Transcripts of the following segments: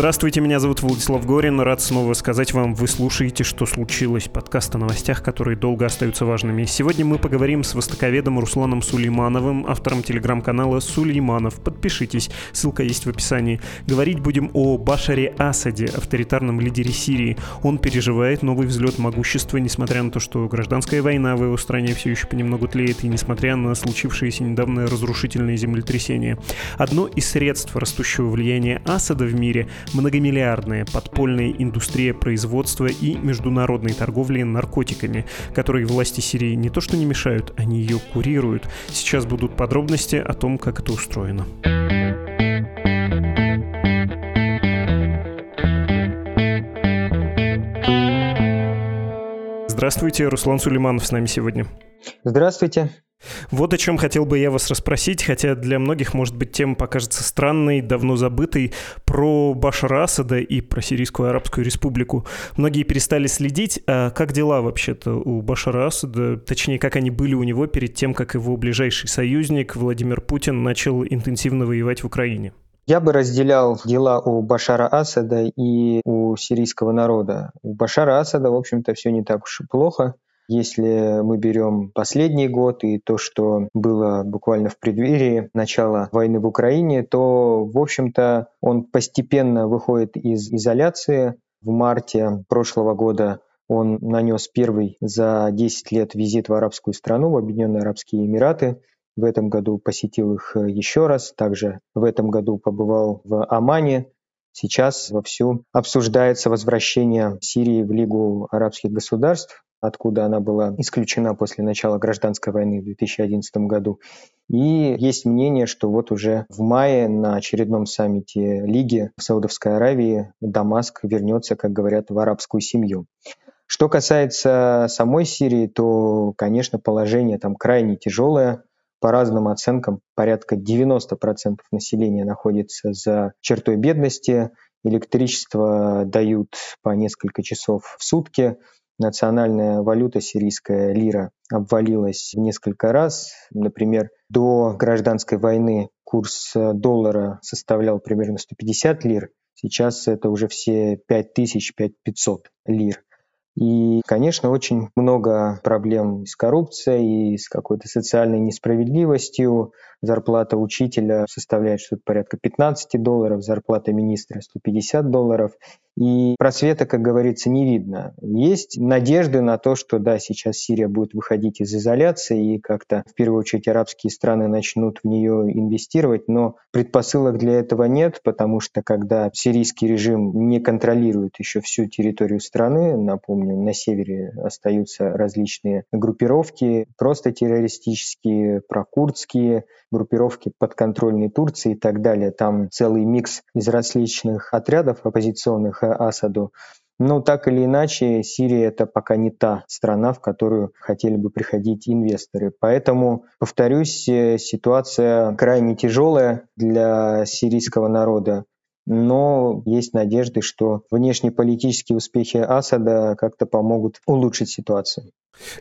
Здравствуйте, меня зовут Владислав Горин. Рад снова сказать вам, вы слушаете «Что случилось?» подкаст о новостях, которые долго остаются важными. Сегодня мы поговорим с востоковедом Русланом Сулеймановым, автором телеграм-канала Сулейманов. Подпишитесь, ссылка есть в описании. Говорить будем о Башаре Асаде, авторитарном лидере Сирии. Он переживает новый взлет могущества, несмотря на то, что гражданская война в его стране все еще понемногу тлеет, и несмотря на случившиеся недавно разрушительные землетрясения. Одно из средств растущего влияния Асада в мире многомиллиардная подпольная индустрия производства и международной торговли наркотиками, которые власти Сирии не то что не мешают, они ее курируют. Сейчас будут подробности о том, как это устроено. Здравствуйте, Руслан Сулейманов с нами сегодня. Здравствуйте. Вот о чем хотел бы я вас расспросить, хотя для многих, может быть, тема покажется странной, давно забытой, про Башара Асада и про Сирийскую Арабскую Республику. Многие перестали следить, а как дела вообще-то у Башара Асада, точнее, как они были у него перед тем, как его ближайший союзник Владимир Путин начал интенсивно воевать в Украине? Я бы разделял дела у Башара Асада и у сирийского народа. У Башара Асада, в общем-то, все не так уж и плохо. Если мы берем последний год и то, что было буквально в преддверии начала войны в Украине, то, в общем-то, он постепенно выходит из изоляции. В марте прошлого года он нанес первый за 10 лет визит в арабскую страну, в Объединенные Арабские Эмираты. В этом году посетил их еще раз. Также в этом году побывал в Омане. Сейчас вовсю обсуждается возвращение Сирии в Лигу арабских государств откуда она была исключена после начала гражданской войны в 2011 году. И есть мнение, что вот уже в мае на очередном саммите Лиги в Саудовской Аравии Дамаск вернется, как говорят, в арабскую семью. Что касается самой Сирии, то, конечно, положение там крайне тяжелое. По разным оценкам, порядка 90% населения находится за чертой бедности. Электричество дают по несколько часов в сутки национальная валюта сирийская лира обвалилась несколько раз. Например, до гражданской войны курс доллара составлял примерно 150 лир, сейчас это уже все 5000-5500 лир. И, конечно, очень много проблем с коррупцией, и с какой-то социальной несправедливостью. Зарплата учителя составляет что-то порядка 15 долларов, зарплата министра 150 долларов. И просвета, как говорится, не видно. Есть надежды на то, что да, сейчас Сирия будет выходить из изоляции и как-то в первую очередь арабские страны начнут в нее инвестировать, но предпосылок для этого нет, потому что когда сирийский режим не контролирует еще всю территорию страны, напомню, на севере остаются различные группировки, просто террористические, прокурдские, группировки подконтрольной Турции и так далее. Там целый микс из различных отрядов оппозиционных Асаду. Но так или иначе, Сирия это пока не та страна, в которую хотели бы приходить инвесторы. Поэтому, повторюсь, э, ситуация крайне тяжелая для сирийского народа но есть надежды, что внешнеполитические успехи Асада как-то помогут улучшить ситуацию.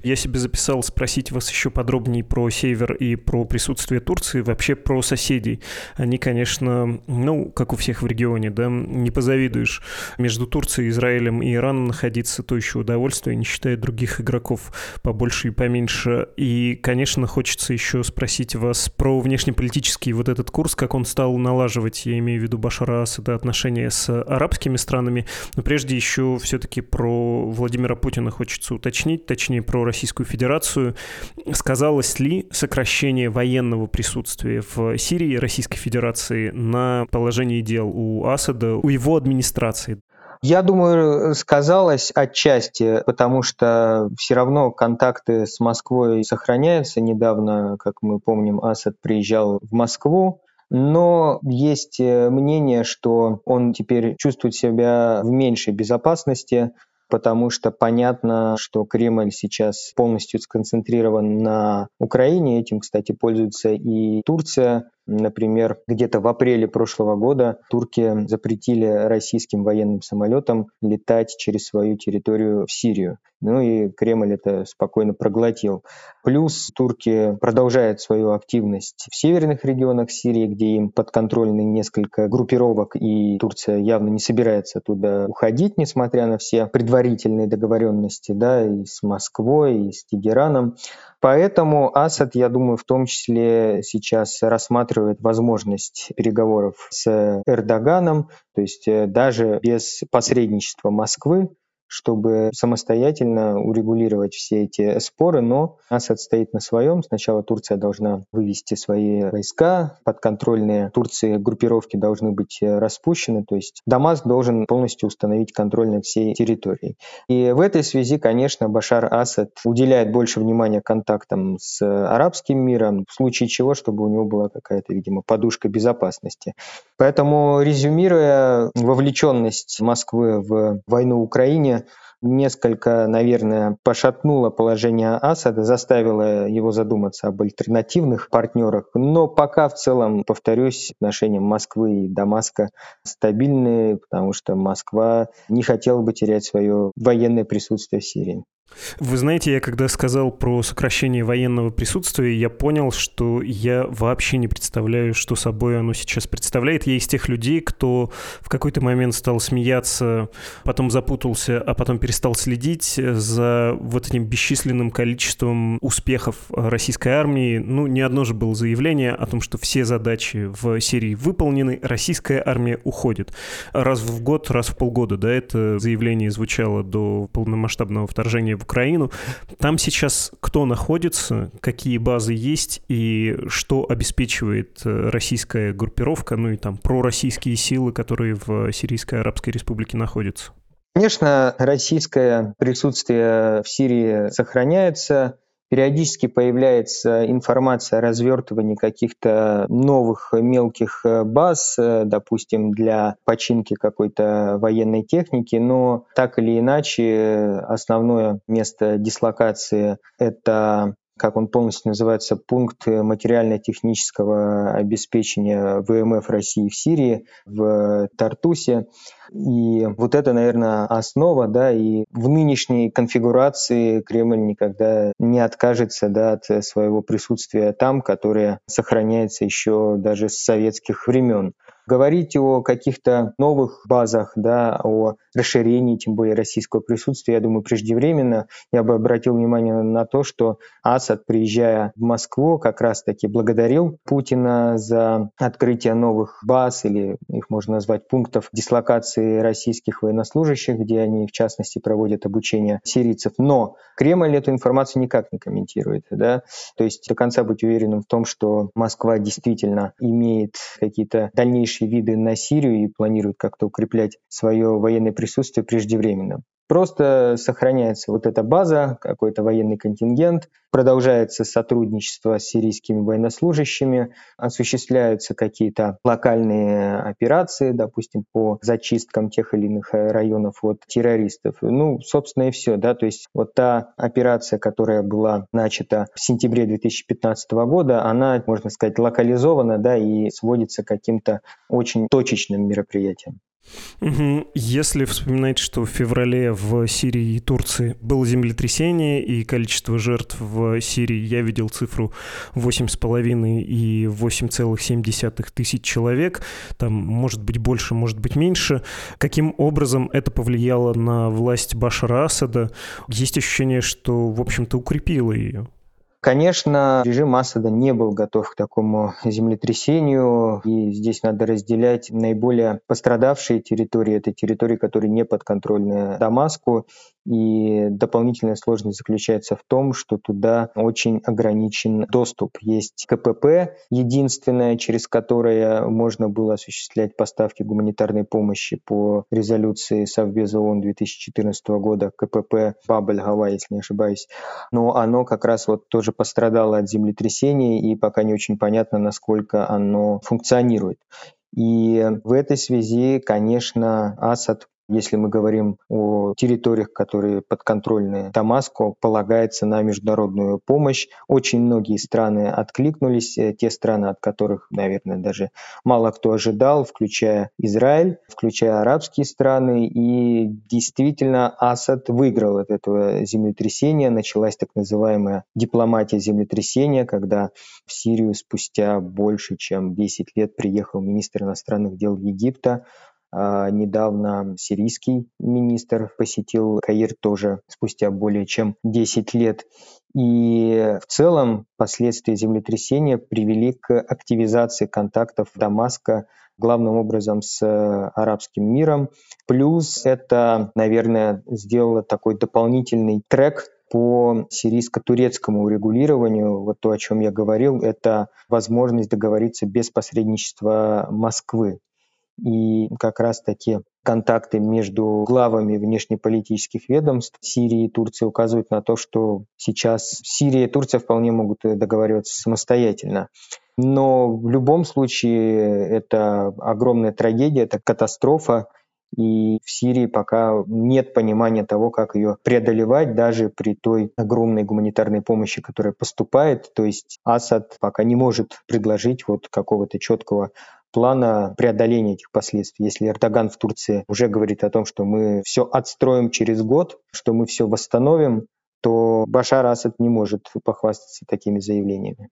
Я себе записал спросить вас еще подробнее про север и про присутствие Турции, вообще про соседей. Они, конечно, ну, как у всех в регионе, да, не позавидуешь. Между Турцией, Израилем и Ираном находиться то еще удовольствие, не считая других игроков побольше и поменьше. И, конечно, хочется еще спросить вас про внешнеполитический вот этот курс, как он стал налаживать, я имею в виду Башара Асада, отношения с арабскими странами. Но прежде еще все-таки про Владимира Путина хочется уточнить, точнее про Российскую Федерацию. Сказалось ли сокращение военного присутствия в Сирии Российской Федерации на положении дел у Асада, у его администрации? Я думаю, сказалось отчасти, потому что все равно контакты с Москвой сохраняются. Недавно, как мы помним, Асад приезжал в Москву, но есть э, мнение, что он теперь чувствует себя в меньшей безопасности, потому что понятно, что Кремль сейчас полностью сконцентрирован на Украине. Этим, кстати, пользуется и Турция. Например, где-то в апреле прошлого года турки запретили российским военным самолетам летать через свою территорию в Сирию. Ну и Кремль это спокойно проглотил. Плюс турки продолжают свою активность в северных регионах Сирии, где им подконтрольны несколько группировок, и Турция явно не собирается туда уходить, несмотря на все предварительные договоренности да, и с Москвой, и с Тегераном. Поэтому Асад, я думаю, в том числе сейчас рассматривает возможность переговоров с Эрдоганом, то есть э, даже без посредничества Москвы чтобы самостоятельно урегулировать все эти споры, но Асад стоит на своем. Сначала Турция должна вывести свои войска, подконтрольные Турции группировки должны быть распущены, то есть Дамаск должен полностью установить контроль над всей территорией. И в этой связи, конечно, Башар Асад уделяет больше внимания контактам с арабским миром, в случае чего, чтобы у него была какая-то, видимо, подушка безопасности. Поэтому, резюмируя вовлеченность Москвы в войну в Украине, несколько, наверное, пошатнуло положение Асада, заставило его задуматься об альтернативных партнерах. Но пока в целом, повторюсь, отношения Москвы и Дамаска стабильные, потому что Москва не хотела бы терять свое военное присутствие в Сирии. Вы знаете, я когда сказал про сокращение военного присутствия, я понял, что я вообще не представляю, что собой оно сейчас представляет. Я из тех людей, кто в какой-то момент стал смеяться, потом запутался, а потом перестал следить за вот этим бесчисленным количеством успехов российской армии. Ну, не одно же было заявление о том, что все задачи в Сирии выполнены, российская армия уходит. Раз в год, раз в полгода, да, это заявление звучало до полномасштабного вторжения в Украину. Там сейчас кто находится, какие базы есть и что обеспечивает э, российская группировка, ну и там пророссийские силы, которые в Сирийской Арабской Республике находятся? Конечно, российское присутствие в Сирии сохраняется. Периодически появляется информация о развертывании каких-то новых мелких э, баз, э, допустим, для починки какой-то военной техники, но так или иначе основное место дислокации — это как он полностью называется, пункт материально-технического обеспечения ВМФ России в Сирии, в Тартусе. И вот это, наверное, основа, да, и в нынешней конфигурации Кремль никогда не откажется да, от своего присутствия там, которое сохраняется еще даже с советских времен. Говорить о каких-то новых базах, да, о расширении, тем более российского присутствия, я думаю, преждевременно. Я бы обратил внимание на то, что Асад, приезжая в Москву, как раз-таки благодарил Путина за открытие новых баз, или их можно назвать пунктов дислокации российских военнослужащих, где они, в частности, проводят обучение сирийцев. Но Кремль эту информацию никак не комментирует. Да? То есть до конца быть уверенным в том, что Москва действительно имеет какие-то дальнейшие дальнейшие виды на Сирию и планируют как-то укреплять свое военное присутствие преждевременно. Просто сохраняется вот эта база, какой-то военный контингент, продолжается сотрудничество с сирийскими военнослужащими, осуществляются какие-то локальные операции, допустим, по зачисткам тех или иных районов от террористов. Ну, собственно, и все. Да? То есть вот та операция, которая была начата в сентябре 2015 года, она, можно сказать, локализована да, и сводится к каким-то очень точечным мероприятиям. Если вспоминать, что в феврале в Сирии и Турции было землетрясение, и количество жертв в Сирии, я видел цифру 8,5 и 8,7 тысяч человек, там может быть больше, может быть меньше. Каким образом это повлияло на власть Башара Асада? Есть ощущение, что, в общем-то, укрепило ее? Конечно, режим Асада не был готов к такому землетрясению, и здесь надо разделять наиболее пострадавшие территории, это территории, которые не подконтрольны Дамаску, и дополнительная сложность заключается в том, что туда очень ограничен доступ. Есть КПП, единственное, через которое можно было осуществлять поставки гуманитарной помощи по резолюции Совбеза ООН 2014 года, КПП Бабель-Гава, если не ошибаюсь. Но оно как раз вот тоже пострадало от землетрясения, и пока не очень понятно, насколько оно функционирует. И в этой связи, конечно, Асад если мы говорим о территориях, которые подконтрольны Дамаску, полагается на международную помощь. Очень многие страны откликнулись, э, те страны, от которых, наверное, даже мало кто ожидал, включая Израиль, включая арабские страны. И действительно Асад выиграл от этого землетрясения. Началась так называемая дипломатия землетрясения, когда в Сирию спустя больше чем 10 лет приехал министр иностранных дел Египта, недавно сирийский министр посетил Каир тоже спустя более чем 10 лет. И в целом последствия землетрясения привели к активизации контактов Дамаска главным образом с арабским миром. Плюс это, наверное, сделало такой дополнительный трек по сирийско-турецкому урегулированию, вот то, о чем я говорил, это возможность договориться без посредничества Москвы. И как раз-таки контакты между главами внешнеполитических ведомств Сирии и Турции указывают на то, что сейчас Сирия и Турция вполне могут договариваться самостоятельно. Но в любом случае это огромная трагедия, это катастрофа, и в Сирии пока нет понимания того, как ее преодолевать, даже при той огромной гуманитарной помощи, которая поступает. То есть Асад пока не может предложить вот какого-то четкого плана преодоления этих последствий. Если Эрдоган в Турции уже говорит о том, что мы все отстроим через год, что мы все восстановим, то Башар Асад не может похвастаться такими заявлениями.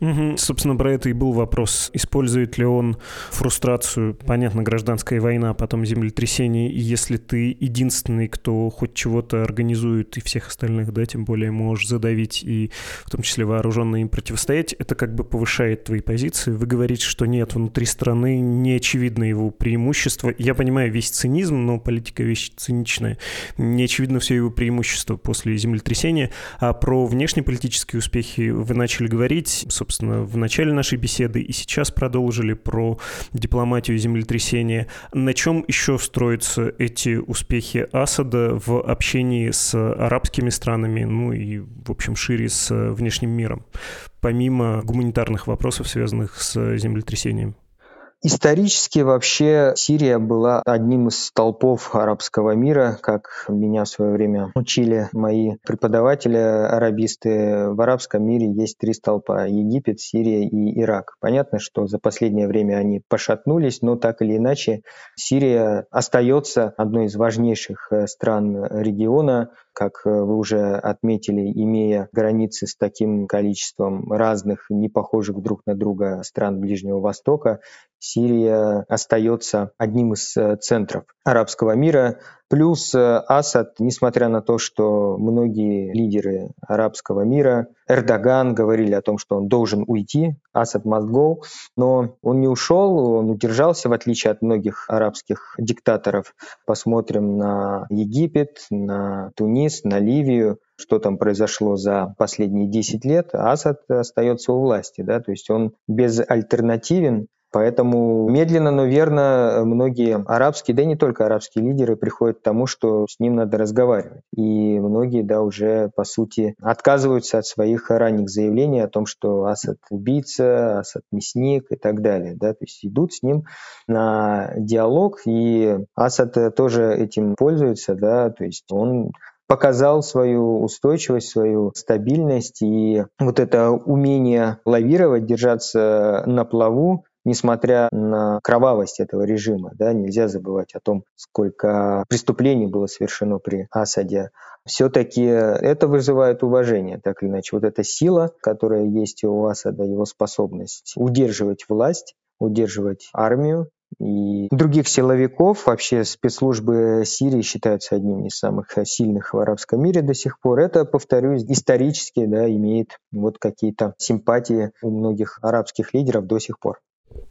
Угу. Собственно, про это и был вопрос. Использует ли он фрустрацию, понятно, гражданская война, потом землетрясение, и если ты единственный, кто хоть чего-то организует, и всех остальных, да, тем более можешь задавить и в том числе вооруженно им противостоять, это как бы повышает твои позиции. Вы говорите, что нет, внутри страны не очевидно его преимущество. Я понимаю весь цинизм, но политика вещь циничная. Не очевидно все его преимущество после землетрясения. А про внешнеполитические успехи вы начали говорить, в начале нашей беседы и сейчас продолжили про дипломатию землетрясения. На чем еще строятся эти успехи Асада в общении с арабскими странами, ну и, в общем, шире с внешним миром, помимо гуманитарных вопросов, связанных с землетрясением? Исторически вообще Сирия была одним из столпов арабского мира, как меня в свое время учили мои преподаватели, арабисты. В арабском мире есть три столпа – Египет, Сирия и Ирак. Понятно, что за последнее время они пошатнулись, но так или иначе Сирия остается одной из важнейших э, стран региона, как э, вы уже отметили, имея границы с таким количеством разных, не похожих друг на друга стран Ближнего Востока, Сирия остается одним из э, центров арабского мира. Плюс э, Асад, несмотря на то, что многие лидеры арабского мира, Эрдоган говорили о том, что он должен уйти, Асад must go, но он не ушел, он удержался, в отличие от многих арабских диктаторов. Посмотрим на Египет, на Тунис, на Ливию, что там произошло за последние 10 лет, Асад остается у власти, да, то есть он безальтернативен, Поэтому медленно, но верно многие арабские, да и не только арабские лидеры приходят к тому, что с ним надо разговаривать. И многие, да, уже, по сути, отказываются от своих ранних заявлений о том, что Асад убийца, Асад мясник и так далее. Да? То есть идут с ним на диалог, и Асад тоже этим пользуется, да, то есть он показал свою устойчивость, свою стабильность и вот это умение лавировать, держаться на плаву, несмотря на кровавость этого режима. Да, нельзя забывать о том, сколько преступлений было совершено при Асаде. Все-таки это вызывает уважение, так или иначе. Вот эта сила, которая есть у Асада, его способность удерживать власть, удерживать армию, и других силовиков. Вообще спецслужбы Сирии считаются одним из самых сильных в арабском мире до сих пор. Это, повторюсь, исторически да, имеет вот какие-то симпатии у многих арабских лидеров до сих пор.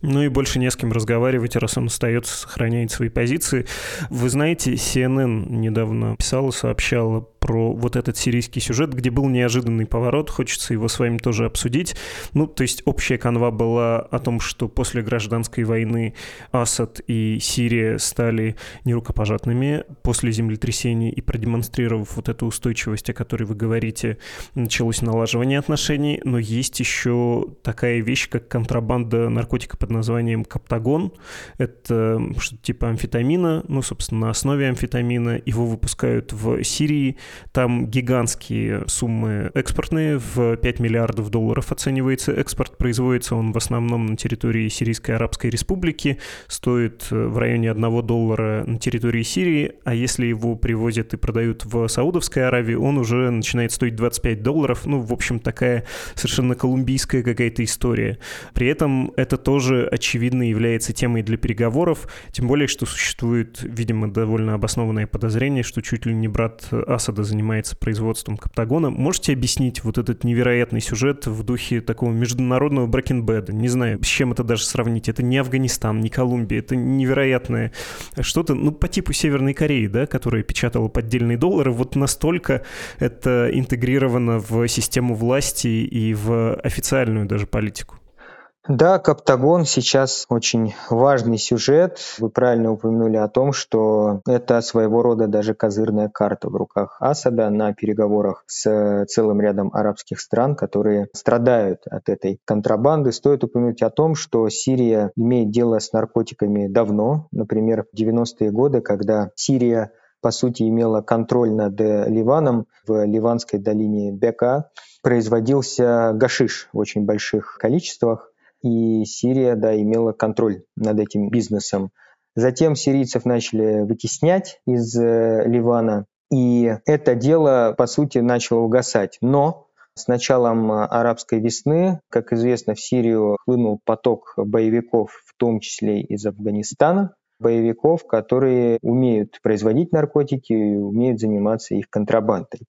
Ну и больше не с кем разговаривать, раз он остается, сохраняет свои позиции. Вы знаете, CNN недавно писала, сообщала про вот этот сирийский сюжет, где был неожиданный поворот, хочется его с вами тоже обсудить. Ну, то есть общая канва была о том, что после гражданской войны Асад и Сирия стали нерукопожатными после землетрясений и продемонстрировав вот эту устойчивость, о которой вы говорите, началось налаживание отношений, но есть еще такая вещь, как контрабанда наркотика под названием каптагон. Это что-то типа амфетамина, ну, собственно, на основе амфетамина. Его выпускают в Сирии. Там гигантские суммы экспортные, в 5 миллиардов долларов оценивается экспорт. Производится он в основном на территории Сирийской Арабской Республики, стоит в районе 1 доллара на территории Сирии, а если его привозят и продают в Саудовской Аравии, он уже начинает стоить 25 долларов. Ну, в общем, такая совершенно колумбийская какая-то история. При этом это тоже, очевидно, является темой для переговоров, тем более, что существует, видимо, довольно обоснованное подозрение, что чуть ли не брат Асада занимается производством Каптагона. Можете объяснить вот этот невероятный сюжет в духе такого международного брекенбеда? Не знаю, с чем это даже сравнить. Это не Афганистан, не Колумбия, это невероятное что-то, ну, по типу Северной Кореи, да, которая печатала поддельные доллары. Вот настолько это интегрировано в систему власти и в официальную даже политику. Да, Каптагон сейчас очень важный сюжет. Вы правильно упомянули о том, что это своего рода даже козырная карта в руках Асада на переговорах с целым рядом арабских стран, которые страдают от этой контрабанды. Стоит упомянуть о том, что Сирия имеет дело с наркотиками давно. Например, в 90-е годы, когда Сирия по сути, имела контроль над Ливаном в Ливанской долине Бека, производился гашиш в очень больших количествах и Сирия, да, имела контроль над этим бизнесом. Затем сирийцев начали вытеснять из э, Ливана, и это дело, по сути, начало угасать. Но с началом арабской весны, как известно, в Сирию хлынул поток боевиков, в том числе из Афганистана, боевиков, которые умеют производить наркотики и умеют заниматься их контрабандой.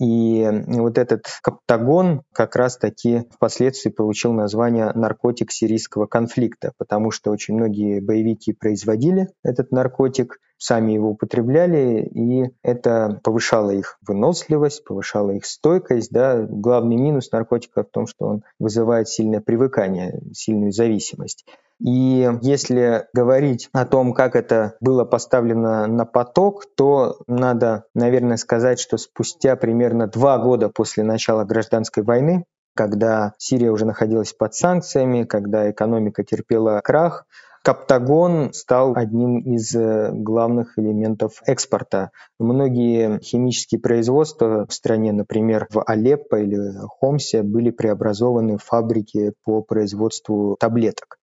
И вот этот каптагон как раз-таки впоследствии получил название наркотик сирийского конфликта, потому что очень многие боевики производили этот наркотик, сами его употребляли, и это повышало их выносливость, повышало их стойкость. Да. Главный минус наркотика в том, что он вызывает сильное привыкание, сильную зависимость. И если говорить о том, как это было поставлено на поток, то надо, наверное, сказать, что спустя примерно два года после начала гражданской войны, когда Сирия уже находилась под санкциями, когда экономика терпела крах, Каптагон стал одним из э, главных элементов экспорта. Многие химические производства в стране, например, в Алеппо или Хомсе, были преобразованы в фабрики по производству таблеток.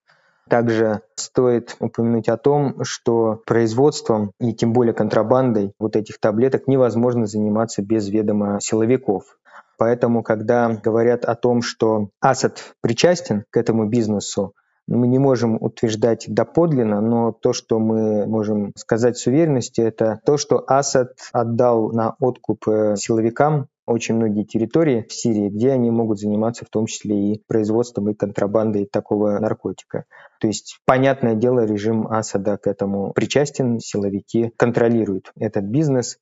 Также стоит упомянуть о том, что производством и тем более контрабандой вот этих таблеток невозможно заниматься без ведома силовиков. Поэтому, когда говорят о том, что Асад причастен к этому бизнесу, мы не можем утверждать доподлинно, но то, что мы можем сказать с уверенностью, это то, что Асад отдал на откуп э, силовикам очень многие территории в Сирии, где они могут заниматься в том числе и производством и контрабандой такого наркотика. То есть, понятное дело, режим Асада к этому причастен, силовики контролируют этот бизнес,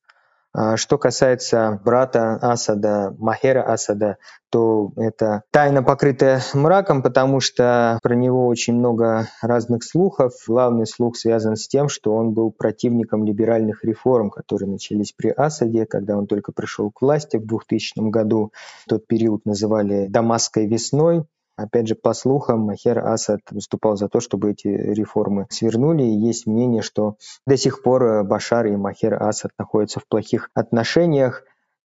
что касается брата Асада, Махера Асада, то это тайна, покрытая мраком, потому что про него очень много разных слухов. Главный слух связан с тем, что он был противником либеральных реформ, которые начались при Асаде, когда он только пришел к власти в 2000 году. Тот период называли «Дамасской весной», Опять же, по слухам, Махер Асад выступал за то, чтобы эти реформы свернули. Есть мнение, что до сих пор э, Башар и Махер Асад находятся в плохих отношениях.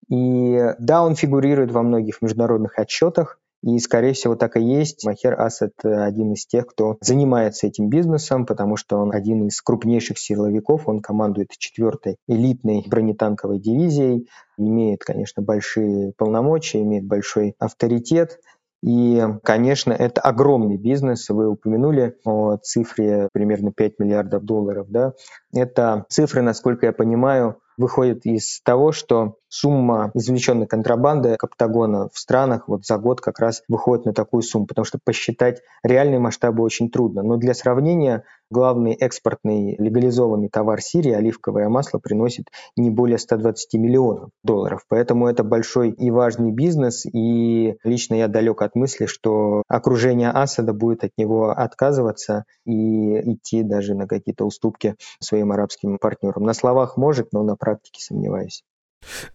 И да, он фигурирует во многих международных отчетах, и, скорее всего, так и есть. Махер Асад э, один из тех, кто занимается этим бизнесом, потому что он один из крупнейших силовиков. Он командует четвертой элитной бронетанковой дивизией, имеет, конечно, большие полномочия, имеет большой авторитет. И, конечно, это огромный бизнес. Вы упомянули о цифре примерно 5 миллиардов долларов. Да? Это цифры, насколько я понимаю, выходит из того, что сумма извлеченной контрабанды Каптагона в странах вот за год как раз выходит на такую сумму, потому что посчитать реальные масштабы очень трудно. Но для сравнения, главный экспортный легализованный товар Сирии, оливковое масло, приносит не более 120 миллионов долларов. Поэтому это большой и важный бизнес, и лично я далек от мысли, что окружение Асада будет от него отказываться и идти даже на какие-то уступки своим арабским партнерам. На словах может, но на практике сомневаюсь.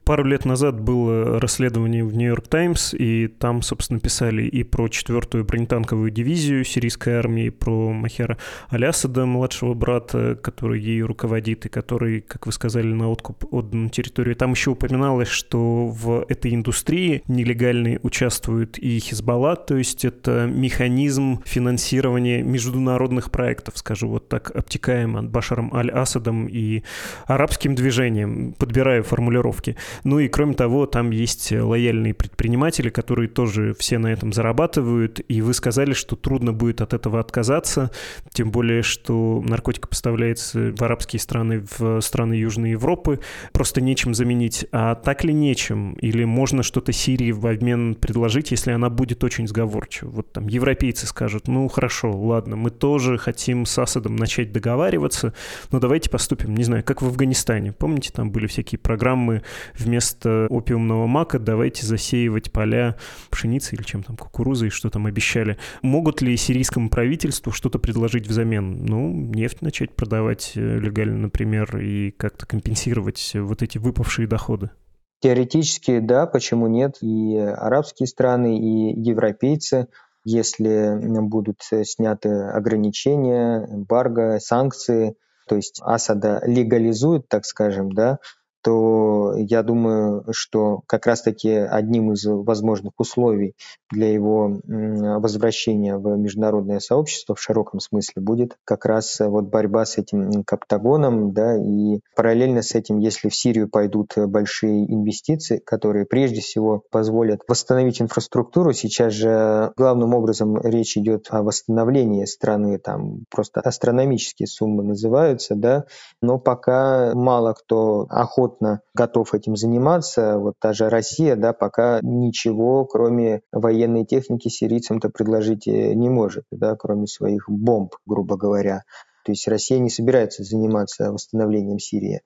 Пару лет назад было расследование в «Нью-Йорк Таймс», и там, собственно, писали и про четвертую бронетанковую дивизию сирийской армии, про Махера Алясада, младшего брата, который ею руководит, и который, как вы сказали, на откуп отдан территорию. Там еще упоминалось, что в этой индустрии нелегальной участвуют и Хизбалла, то есть это механизм финансирования международных проектов, скажу вот так, обтекаемо Башаром Аль-Асадом и арабским движением, подбираю формулировку формулировки. Ну и кроме того, там есть лояльные предприниматели, которые тоже все на этом зарабатывают, и вы сказали, что трудно будет от этого отказаться, тем более, что наркотика поставляется в арабские страны, в страны Южной Европы, просто нечем заменить. А так ли нечем? Или можно что-то Сирии в обмен предложить, если она будет очень сговорчива? Вот там европейцы скажут, ну хорошо, ладно, мы тоже хотим с Асадом начать договариваться, но давайте поступим, не знаю, как в Афганистане. Помните, там были всякие программы вместо опиумного мака давайте засеивать поля пшеницы или чем там, кукурузой, что там обещали. Могут ли сирийскому правительству что-то предложить взамен? Ну, нефть начать продавать э, легально, например, и как-то компенсировать вот эти выпавшие доходы? Теоретически, да, почему нет? И арабские страны, и европейцы, если будут сняты ограничения, эмбарго, санкции, то есть Асада легализует, так скажем, да, то я думаю, что как раз-таки одним из возможных условий для его возвращения в международное сообщество в широком смысле будет как раз вот борьба с этим каптагоном, да, и параллельно с этим, если в Сирию пойдут большие инвестиции, которые прежде всего позволят восстановить инфраструктуру, сейчас же главным образом речь идет о восстановлении страны, там просто астрономические суммы называются, да, но пока мало кто охотно охотно готов этим заниматься. Вот даже Россия, да, пока ничего, кроме военной техники, сирийцам-то предложить э, не может, да, кроме своих бомб, грубо говоря. То есть Россия не собирается заниматься восстановлением Сирии.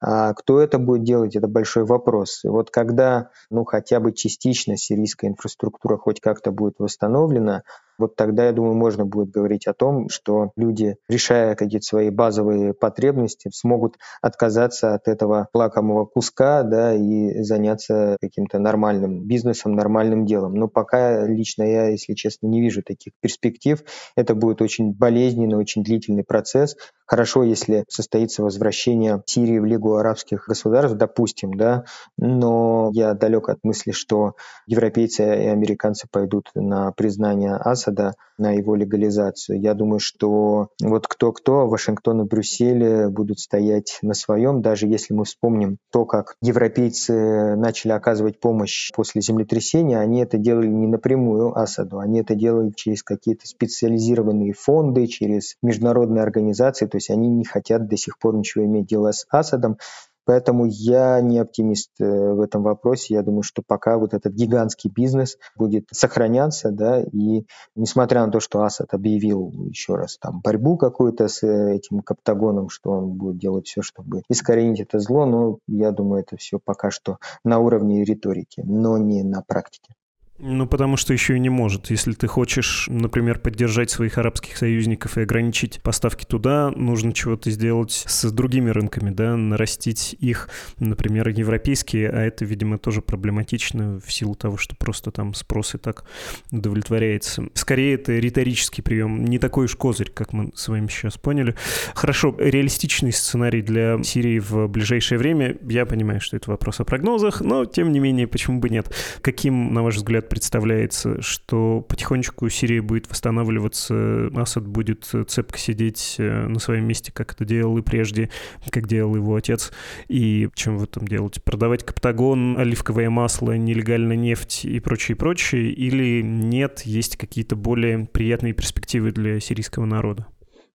А кто это будет делать, это большой вопрос. И вот когда, ну, хотя бы частично сирийская инфраструктура хоть как-то будет восстановлена, вот тогда, я думаю, можно будет говорить о том, что люди, решая какие-то свои базовые потребности, смогут отказаться от этого лакомого куска да, и заняться каким-то нормальным бизнесом, нормальным делом. Но пока лично я, если честно, не вижу таких перспектив. Это будет очень болезненный, очень длительный процесс. Хорошо, если состоится возвращение Сирии в Лигу арабских государств, допустим, да, но я далек от мысли, что европейцы и американцы пойдут на признание Асада Асада на его легализацию. Я думаю, что вот кто-кто, Вашингтон и Брюссель будут стоять на своем, даже если мы вспомним то, как европейцы начали оказывать помощь после землетрясения, они это делали не напрямую Асаду, они это делали через какие-то специализированные фонды, через международные организации, то есть они не хотят до сих пор ничего иметь дело с Асадом, Поэтому я не оптимист э, в этом вопросе. Я думаю, что пока вот этот гигантский бизнес будет сохраняться, да, и несмотря на то, что Асад объявил еще раз там борьбу какую-то с э, этим Каптагоном, что он будет делать все, чтобы искоренить это зло, но я думаю, это все пока что на уровне риторики, но не на практике. Ну, потому что еще и не может. Если ты хочешь, например, поддержать своих арабских союзников и ограничить поставки туда, нужно чего-то сделать с другими рынками, да, нарастить их, например, европейские, а это, видимо, тоже проблематично в силу того, что просто там спрос и так удовлетворяется. Скорее, это риторический прием, не такой уж козырь, как мы с вами сейчас поняли. Хорошо, реалистичный сценарий для Сирии в ближайшее время, я понимаю, что это вопрос о прогнозах, но, тем не менее, почему бы нет? Каким, на ваш взгляд, представляется, что потихонечку Сирия будет восстанавливаться, Асад будет цепко сидеть э, на своем месте, как это делал и прежде, как делал его отец. И чем вы там делаете? Продавать Каптагон, оливковое масло, нелегальная нефть и прочее, прочее? Или нет, есть какие-то более приятные перспективы для сирийского народа?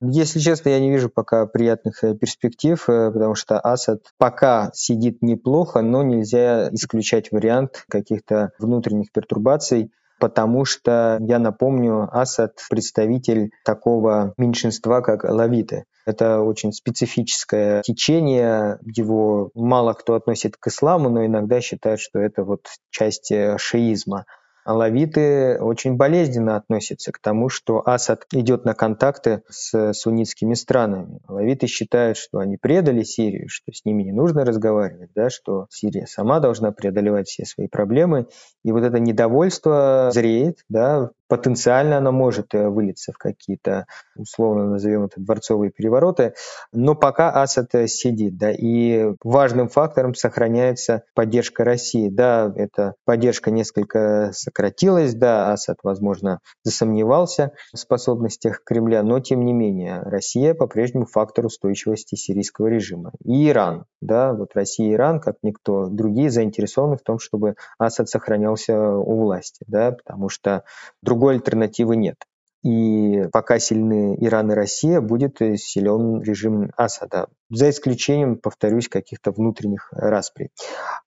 Если честно, я не вижу пока приятных э, перспектив, э, потому что Асад пока сидит неплохо, но нельзя исключать вариант каких-то внутренних пертурбаций потому что, я напомню, Асад представитель такого меньшинства, как лавиты. Это очень специфическое течение, его мало кто относит к исламу, но иногда считают, что это вот часть э, шиизма. Алавиты очень болезненно относятся к тому, что Асад идет на контакты с суннитскими странами. Алавиты считают, что они предали Сирию, что с ними не нужно разговаривать, да, что Сирия сама должна преодолевать все свои проблемы. И вот это недовольство зреет, да, потенциально оно может э, вылиться в какие-то, условно назовем это, дворцовые перевороты, но пока Асад э, сидит, да, и важным фактором сохраняется поддержка России. Да, эта поддержка несколько сократилась, да, Асад, возможно, засомневался в способностях Кремля, но тем не менее Россия по-прежнему фактор устойчивости сирийского режима. И Иран, да, вот Россия и Иран, как никто другие, заинтересованы в том, чтобы Асад сохранялся у власти, да, потому что друг другой альтернативы нет. И пока сильны Иран и Россия, будет силен режим Асада за исключением, повторюсь, каких-то внутренних расприй.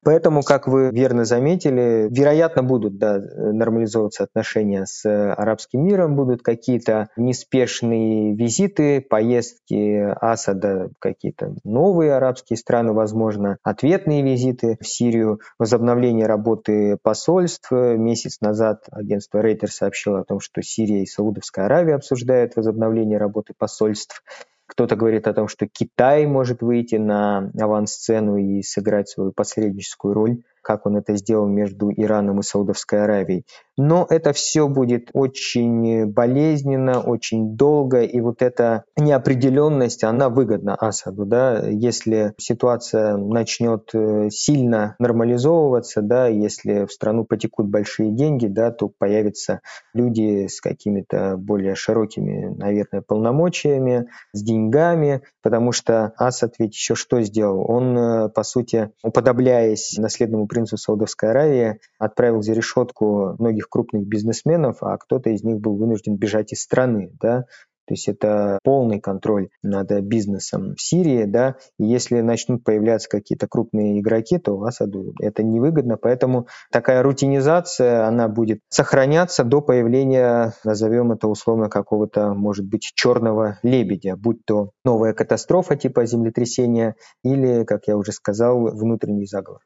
Поэтому, как вы верно заметили, вероятно, будут да, нормализовываться отношения с арабским миром, будут какие-то неспешные визиты, поездки Асада в какие-то новые арабские страны, возможно, ответные визиты в Сирию, возобновление работы посольств. Месяц назад агентство Рейтер сообщило о том, что Сирия и Саудовская Аравия обсуждают возобновление работы посольств. Кто-то говорит о том, что Китай может выйти на авансцену и сыграть свою посредническую роль как он это сделал между Ираном и Саудовской Аравией. Но это все будет очень болезненно, очень долго, и вот эта неопределенность, она выгодна Асаду. Да? Если ситуация начнет э, сильно нормализовываться, да, если в страну потекут большие деньги, да, то появятся люди с какими-то более широкими, наверное, полномочиями, с деньгами, потому что Асад ведь еще что сделал? Он, э, по сути, уподобляясь наследному принцу Саудовской Аравии, отправил за решетку многих крупных бизнесменов, а кто-то из них был вынужден бежать из страны. Да? То есть это полный контроль над бизнесом в Сирии, да, и если начнут появляться какие-то крупные игроки, то Асаду это невыгодно, поэтому такая рутинизация, она будет сохраняться до появления, назовем это условно, какого-то, может быть, черного лебедя, будь то новая катастрофа типа землетрясения или, как я уже сказал, внутренний заговор.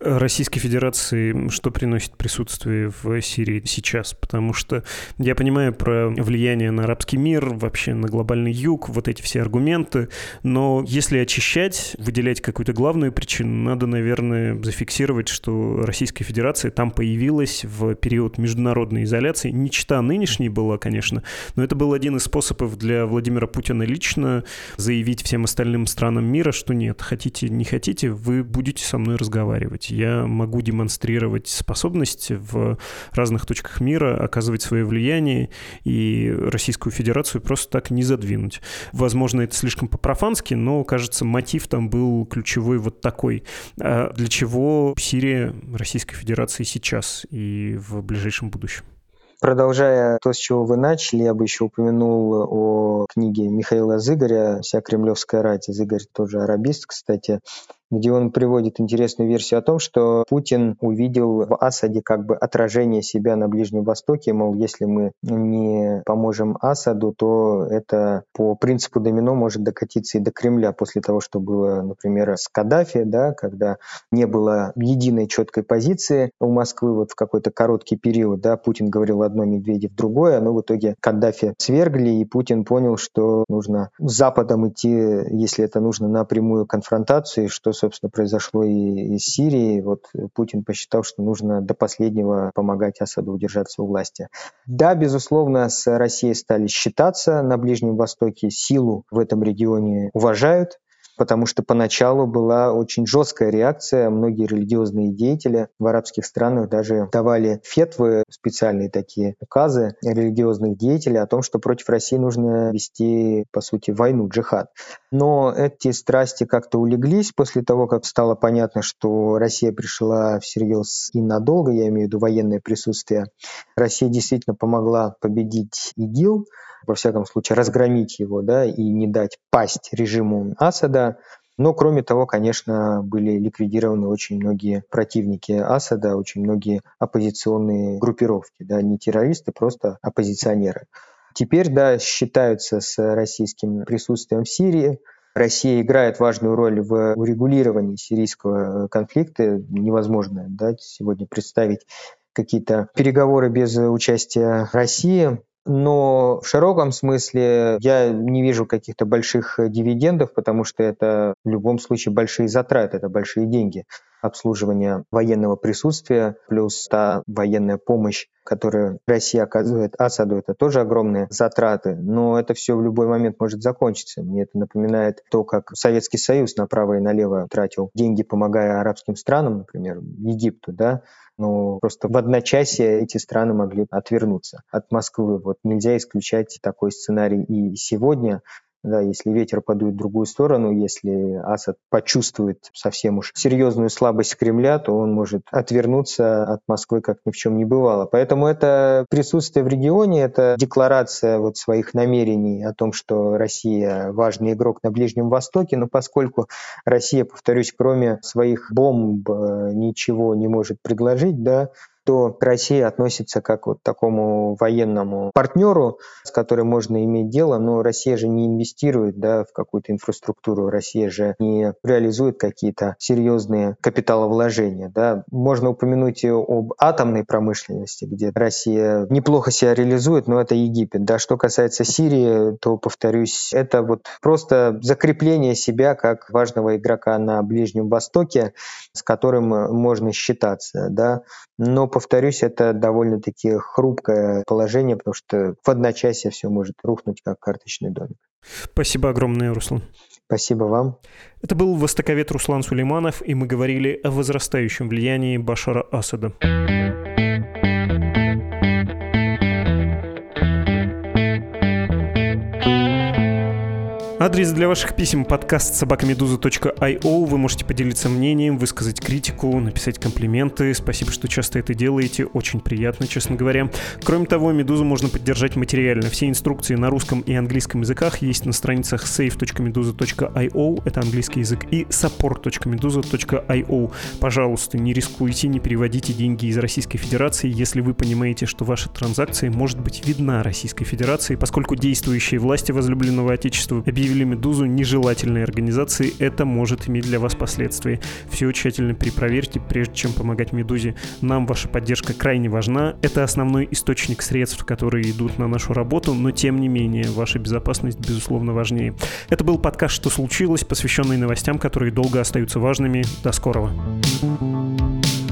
Российской Федерации что приносит присутствие в Сирии сейчас? Потому что я понимаю про влияние на арабский мир, вообще на глобальный юг, вот эти все аргументы, но если очищать, выделять какую-то главную причину, надо, наверное, зафиксировать, что Российская Федерация там появилась в период международной изоляции. Не чита нынешней была, конечно, но это был один из способов для Владимира Путина лично заявить всем остальным странам мира, что нет, хотите, не хотите, вы будете со мной разговаривать разговаривать. Я могу демонстрировать способность в разных точках мира оказывать свое влияние и Российскую Федерацию просто так не задвинуть. Возможно, это слишком по-профански, но, кажется, мотив там был ключевой вот такой. А для чего Сирия Российской Федерации сейчас и в ближайшем будущем? Продолжая то, с чего вы начали, я бы еще упомянул о книге Михаила Зыгоря «Вся кремлевская рать». Зыгорь тоже арабист, кстати где он приводит интересную версию о том, что Путин увидел в Асаде как бы отражение себя на Ближнем Востоке, мол, если мы не поможем Асаду, то это по принципу домино может докатиться и до Кремля после того, что было, например, с Каддафи, да, когда не было единой четкой позиции у Москвы вот в какой-то короткий период, да, Путин говорил одно, Медведев другое, но в итоге Каддафи свергли, и Путин понял, что нужно с Западом идти, если это нужно, на прямую конфронтацию, что собственно, произошло и из Сирии. Вот Путин посчитал, что нужно до последнего помогать Асаду удержаться у власти. Да, безусловно, с Россией стали считаться на Ближнем Востоке, силу в этом регионе уважают, потому что поначалу была очень жесткая реакция. Многие религиозные деятели в арабских странах даже давали фетвы, специальные такие указы религиозных деятелей о том, что против России нужно вести, по сути, войну, джихад. Но эти страсти как-то улеглись после того, как стало понятно, что Россия пришла всерьез и надолго, я имею в виду военное присутствие. Россия действительно помогла победить ИГИЛ, во всяком случае, разгромить его, да, и не дать пасть режиму Асада. Но, кроме того, конечно, были ликвидированы очень многие противники Асада, очень многие оппозиционные группировки, да, не террористы, просто оппозиционеры. Теперь, да, считаются с российским присутствием в Сирии. Россия играет важную роль в урегулировании сирийского конфликта. Невозможно да, сегодня представить какие-то переговоры без участия России. Но в широком смысле я не вижу каких-то больших дивидендов, потому что это в любом случае большие затраты, это большие деньги обслуживания военного присутствия, плюс та военная помощь, которую Россия оказывает Асаду, это тоже огромные затраты, но это все в любой момент может закончиться. Мне это напоминает то, как Советский Союз направо и налево тратил деньги, помогая арабским странам, например, Египту, да, но просто в одночасье эти страны могли отвернуться от Москвы. Вот нельзя исключать такой сценарий и сегодня. Да, если ветер подует в другую сторону, если Асад почувствует совсем уж серьезную слабость Кремля, то он может отвернуться от Москвы, как ни в чем не бывало. Поэтому это присутствие в регионе, это декларация вот своих намерений о том, что Россия важный игрок на Ближнем Востоке, но поскольку Россия, повторюсь, кроме своих бомб э, ничего не может предложить, да, то к России относится как вот такому военному партнеру, с которым можно иметь дело, но Россия же не инвестирует да, в какую-то инфраструктуру, Россия же не реализует какие-то серьезные капиталовложения. Да. Можно упомянуть и об атомной промышленности, где Россия неплохо себя реализует, но это Египет. Да. Что касается Сирии, то, повторюсь, это вот просто закрепление себя как важного игрока на Ближнем Востоке, с которым можно считаться. Да. Но повторюсь, это довольно-таки хрупкое положение, потому что в одночасье все может рухнуть, как карточный домик. Спасибо огромное, Руслан. Спасибо вам. Это был востоковед Руслан Сулейманов, и мы говорили о возрастающем влиянии Башара Асада. Адрес для ваших писем подкаст собакамедуза.io. Вы можете поделиться мнением, высказать критику, написать комплименты. Спасибо, что часто это делаете. Очень приятно, честно говоря. Кроме того, Медузу можно поддержать материально. Все инструкции на русском и английском языках есть на страницах save.meduza.io, это английский язык, и support.meduza.io. Пожалуйста, не рискуйте, не переводите деньги из Российской Федерации, если вы понимаете, что ваша транзакция может быть видна Российской Федерации, поскольку действующие власти возлюбленного Отечества объявили объявили «Медузу» нежелательной организацией, это может иметь для вас последствия. Все тщательно перепроверьте, прежде чем помогать «Медузе». Нам ваша поддержка крайне важна. Это основной источник средств, которые идут на нашу работу, но тем не менее, ваша безопасность, безусловно, важнее. Это был подкаст «Что случилось?», посвященный новостям, которые долго остаются важными. До скорого. thank you